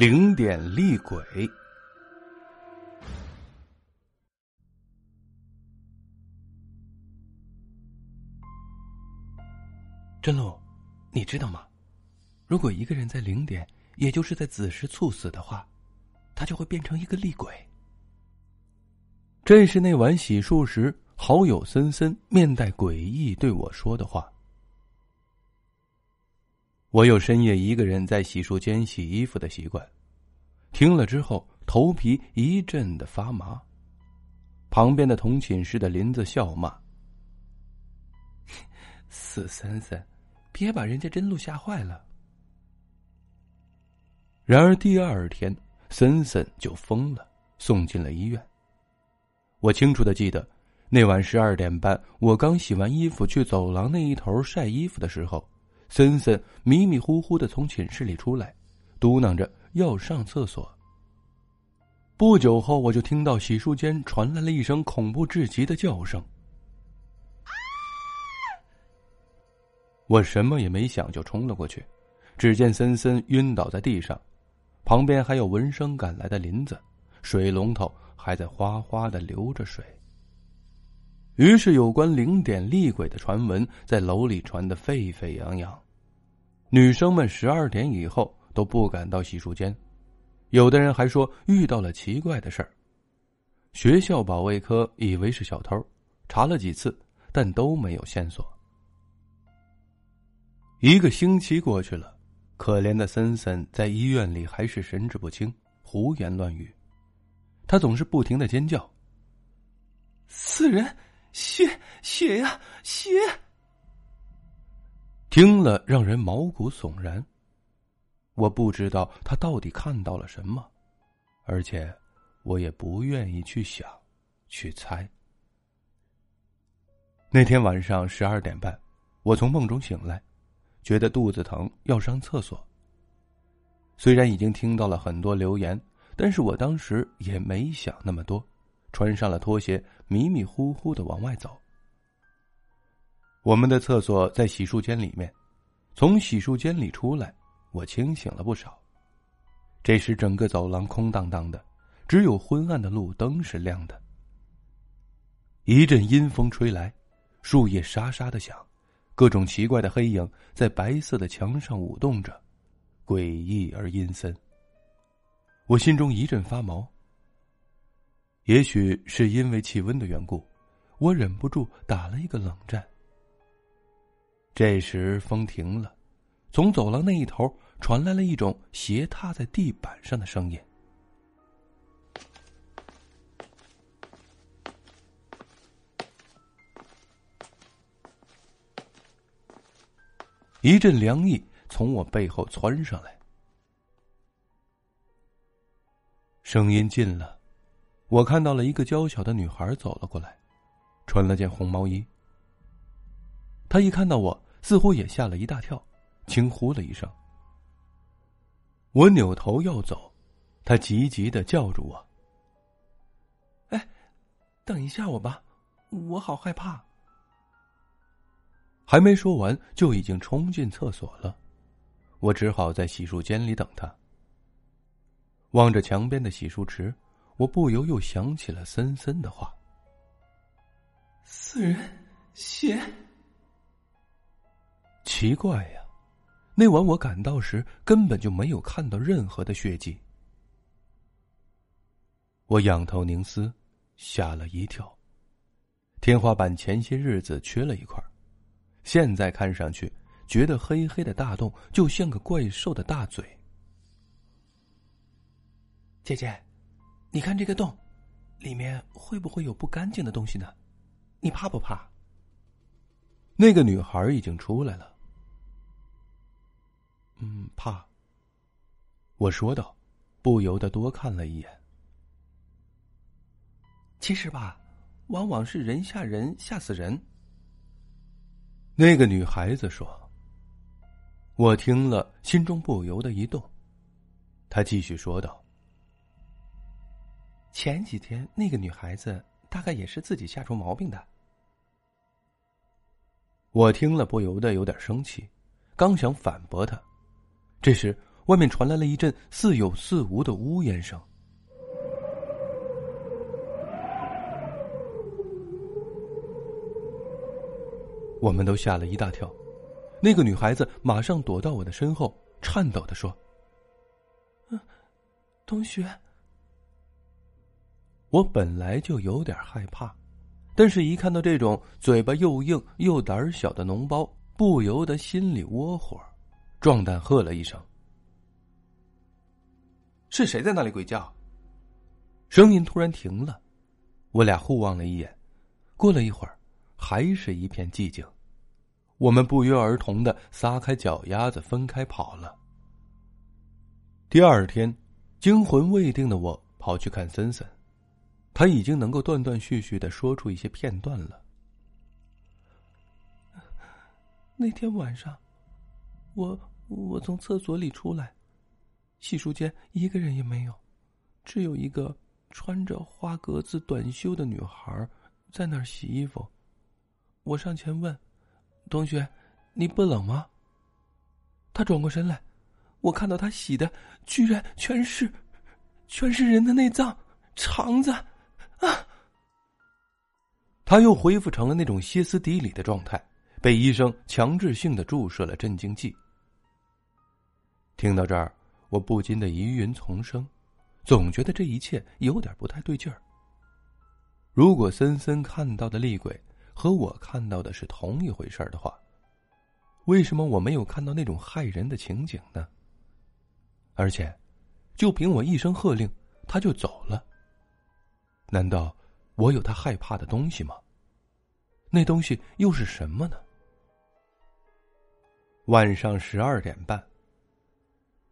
零点厉鬼。真露，你知道吗？如果一个人在零点，也就是在子时猝死的话，他就会变成一个厉鬼。这是那晚洗漱时，好友森森面带诡异对我说的话。我有深夜一个人在洗漱间洗衣服的习惯，听了之后头皮一阵的发麻。旁边的同寝室的林子笑骂：“ 死森森，别把人家真露吓坏了。”然而第二天，森森就疯了，送进了医院。我清楚的记得，那晚十二点半，我刚洗完衣服去走廊那一头晒衣服的时候。森森迷迷糊糊的从寝室里出来，嘟囔着要上厕所。不久后，我就听到洗漱间传来了一声恐怖至极的叫声。我什么也没想，就冲了过去。只见森森晕倒在地上，旁边还有闻声赶来的林子，水龙头还在哗哗的流着水。于是，有关零点厉鬼的传闻在楼里传得沸沸扬扬。女生们十二点以后都不敢到洗漱间，有的人还说遇到了奇怪的事儿。学校保卫科以为是小偷，查了几次，但都没有线索。一个星期过去了，可怜的森森在医院里还是神志不清，胡言乱语。他总是不停的尖叫：“死人！”血血呀血！听了让人毛骨悚然。我不知道他到底看到了什么，而且我也不愿意去想、去猜。那天晚上十二点半，我从梦中醒来，觉得肚子疼，要上厕所。虽然已经听到了很多流言，但是我当时也没想那么多。穿上了拖鞋，迷迷糊糊的往外走。我们的厕所在洗漱间里面，从洗漱间里出来，我清醒了不少。这时，整个走廊空荡荡的，只有昏暗的路灯是亮的。一阵阴风吹来，树叶沙沙的响，各种奇怪的黑影在白色的墙上舞动着，诡异而阴森。我心中一阵发毛。也许是因为气温的缘故，我忍不住打了一个冷战。这时风停了，从走廊那一头传来了一种鞋踏在地板上的声音。一阵凉意从我背后窜上来，声音近了。我看到了一个娇小的女孩走了过来，穿了件红毛衣。她一看到我，似乎也吓了一大跳，轻呼了一声。我扭头要走，她急急的叫住我：“哎，等一下我吧，我好害怕。”还没说完，就已经冲进厕所了。我只好在洗漱间里等她。望着墙边的洗漱池。我不由又想起了森森的话：“死人血。”奇怪呀，那晚我赶到时根本就没有看到任何的血迹。我仰头凝思，吓了一跳。天花板前些日子缺了一块，现在看上去，觉得黑黑的大洞就像个怪兽的大嘴。姐姐。你看这个洞，里面会不会有不干净的东西呢？你怕不怕？那个女孩已经出来了。嗯，怕。我说道，不由得多看了一眼。其实吧，往往是人吓人，吓死人。那个女孩子说。我听了，心中不由得一动。她继续说道。前几天那个女孩子大概也是自己吓出毛病的。我听了不由得有点生气，刚想反驳他，这时外面传来了一阵似有似无的呜咽声。我们都吓了一大跳，那个女孩子马上躲到我的身后，颤抖的说：“嗯，同学。”我本来就有点害怕，但是一看到这种嘴巴又硬又胆小的脓包，不由得心里窝火，壮胆喝了一声：“是谁在那里鬼叫？”声音突然停了，我俩互望了一眼，过了一会儿。还是一片寂静，我们不约而同的撒开脚丫子分开跑了。第二天，惊魂未定的我跑去看森森，他已经能够断断续续的说出一些片段了。那天晚上，我我从厕所里出来，洗漱间一个人也没有，只有一个穿着花格子短袖的女孩在那儿洗衣服。我上前问：“同学，你不冷吗？”他转过身来，我看到他洗的居然全是，全是人的内脏、肠子，啊！他又恢复成了那种歇斯底里的状态，被医生强制性的注射了镇静剂。听到这儿，我不禁的疑云丛生，总觉得这一切有点不太对劲儿。如果森森看到的厉鬼，和我看到的是同一回事的话，为什么我没有看到那种害人的情景呢？而且，就凭我一声喝令，他就走了。难道我有他害怕的东西吗？那东西又是什么呢？晚上十二点半。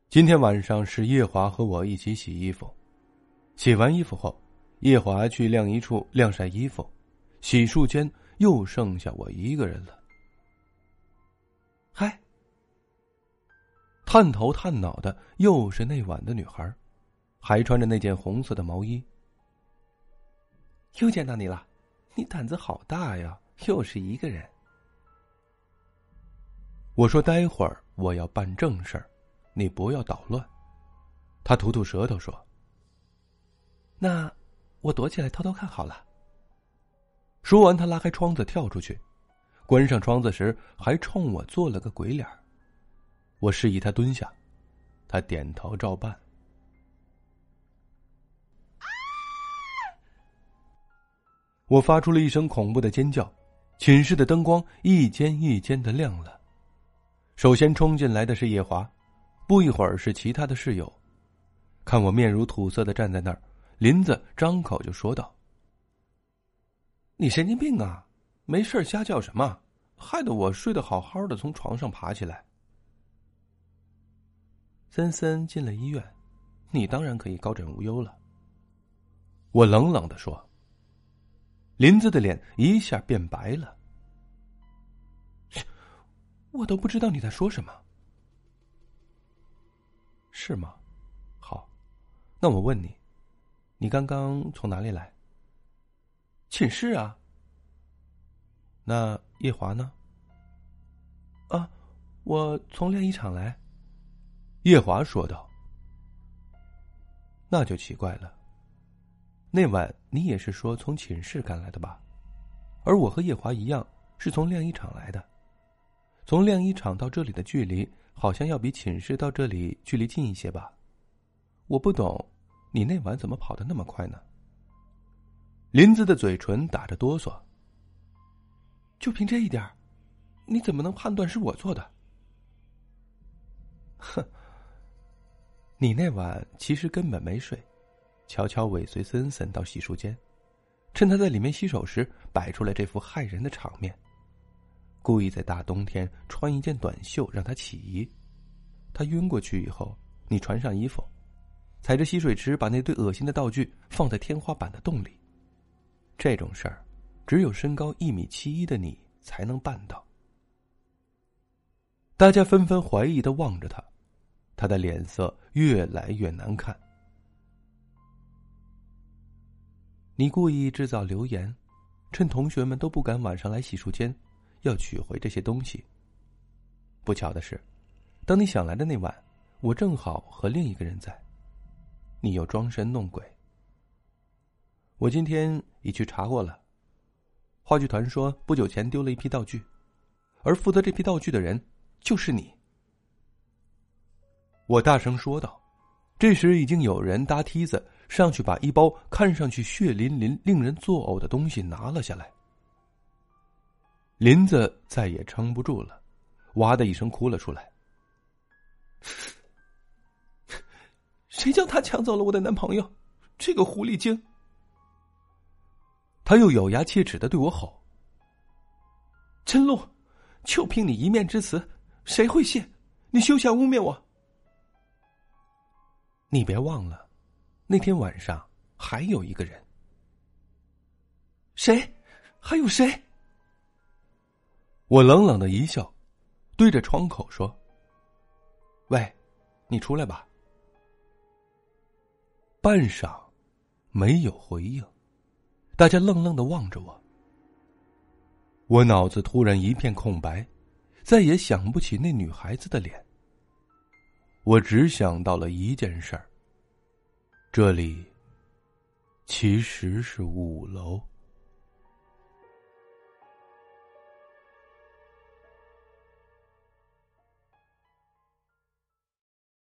今天晚上是夜华和我一起洗衣服，洗完衣服后，夜华去晾衣处晾晒衣服，洗漱间。又剩下我一个人了。嗨，探头探脑的又是那晚的女孩，还穿着那件红色的毛衣。又见到你了，你胆子好大呀！又是一个人。我说：“待会儿我要办正事儿，你不要捣乱。”他吐吐舌头说：“那我躲起来偷偷看好了。”说完，他拉开窗子跳出去，关上窗子时还冲我做了个鬼脸。我示意他蹲下，他点头照办。我发出了一声恐怖的尖叫，寝室的灯光一间一间的亮了。首先冲进来的是叶华，不一会儿是其他的室友。看我面如土色的站在那儿，林子张口就说道。你神经病啊！没事瞎叫什么？害得我睡得好好的，从床上爬起来。森森进了医院，你当然可以高枕无忧了。我冷冷的说。林子的脸一下变白了。我都不知道你在说什么。是吗？好，那我问你，你刚刚从哪里来？寝室啊。那叶华呢？啊，我从晾衣场来。叶华说道。那就奇怪了。那晚你也是说从寝室赶来的吧？而我和叶华一样是从晾衣场来的。从晾衣场到这里的距离，好像要比寝室到这里距离近一些吧？我不懂，你那晚怎么跑得那么快呢？林子的嘴唇打着哆嗦。就凭这一点，你怎么能判断是我做的？哼，你那晚其实根本没睡，悄悄尾随森森到洗漱间，趁他在里面洗手时摆出来这副害人的场面，故意在大冬天穿一件短袖让他起疑。他晕过去以后，你穿上衣服，踩着洗水池把那堆恶心的道具放在天花板的洞里。这种事儿，只有身高一米七一的你才能办到。大家纷纷怀疑的望着他，他的脸色越来越难看。你故意制造流言，趁同学们都不敢晚上来洗漱间，要取回这些东西。不巧的是，当你想来的那晚，我正好和另一个人在，你又装神弄鬼。我今天已去查过了，话剧团说不久前丢了一批道具，而负责这批道具的人就是你。我大声说道。这时已经有人搭梯子上去，把一包看上去血淋淋、令人作呕的东西拿了下来。林子再也撑不住了，哇的一声哭了出来。谁叫他抢走了我的男朋友？这个狐狸精！他又咬牙切齿的对我吼：“陈露，就凭你一面之词，谁会信？你休想污蔑我！”你别忘了，那天晚上还有一个人。谁？还有谁？我冷冷的一笑，对着窗口说：“喂，你出来吧。”半晌，没有回应，大家愣愣的望着我。我脑子突然一片空白，再也想不起那女孩子的脸。我只想到了一件事儿。这里其实是五楼。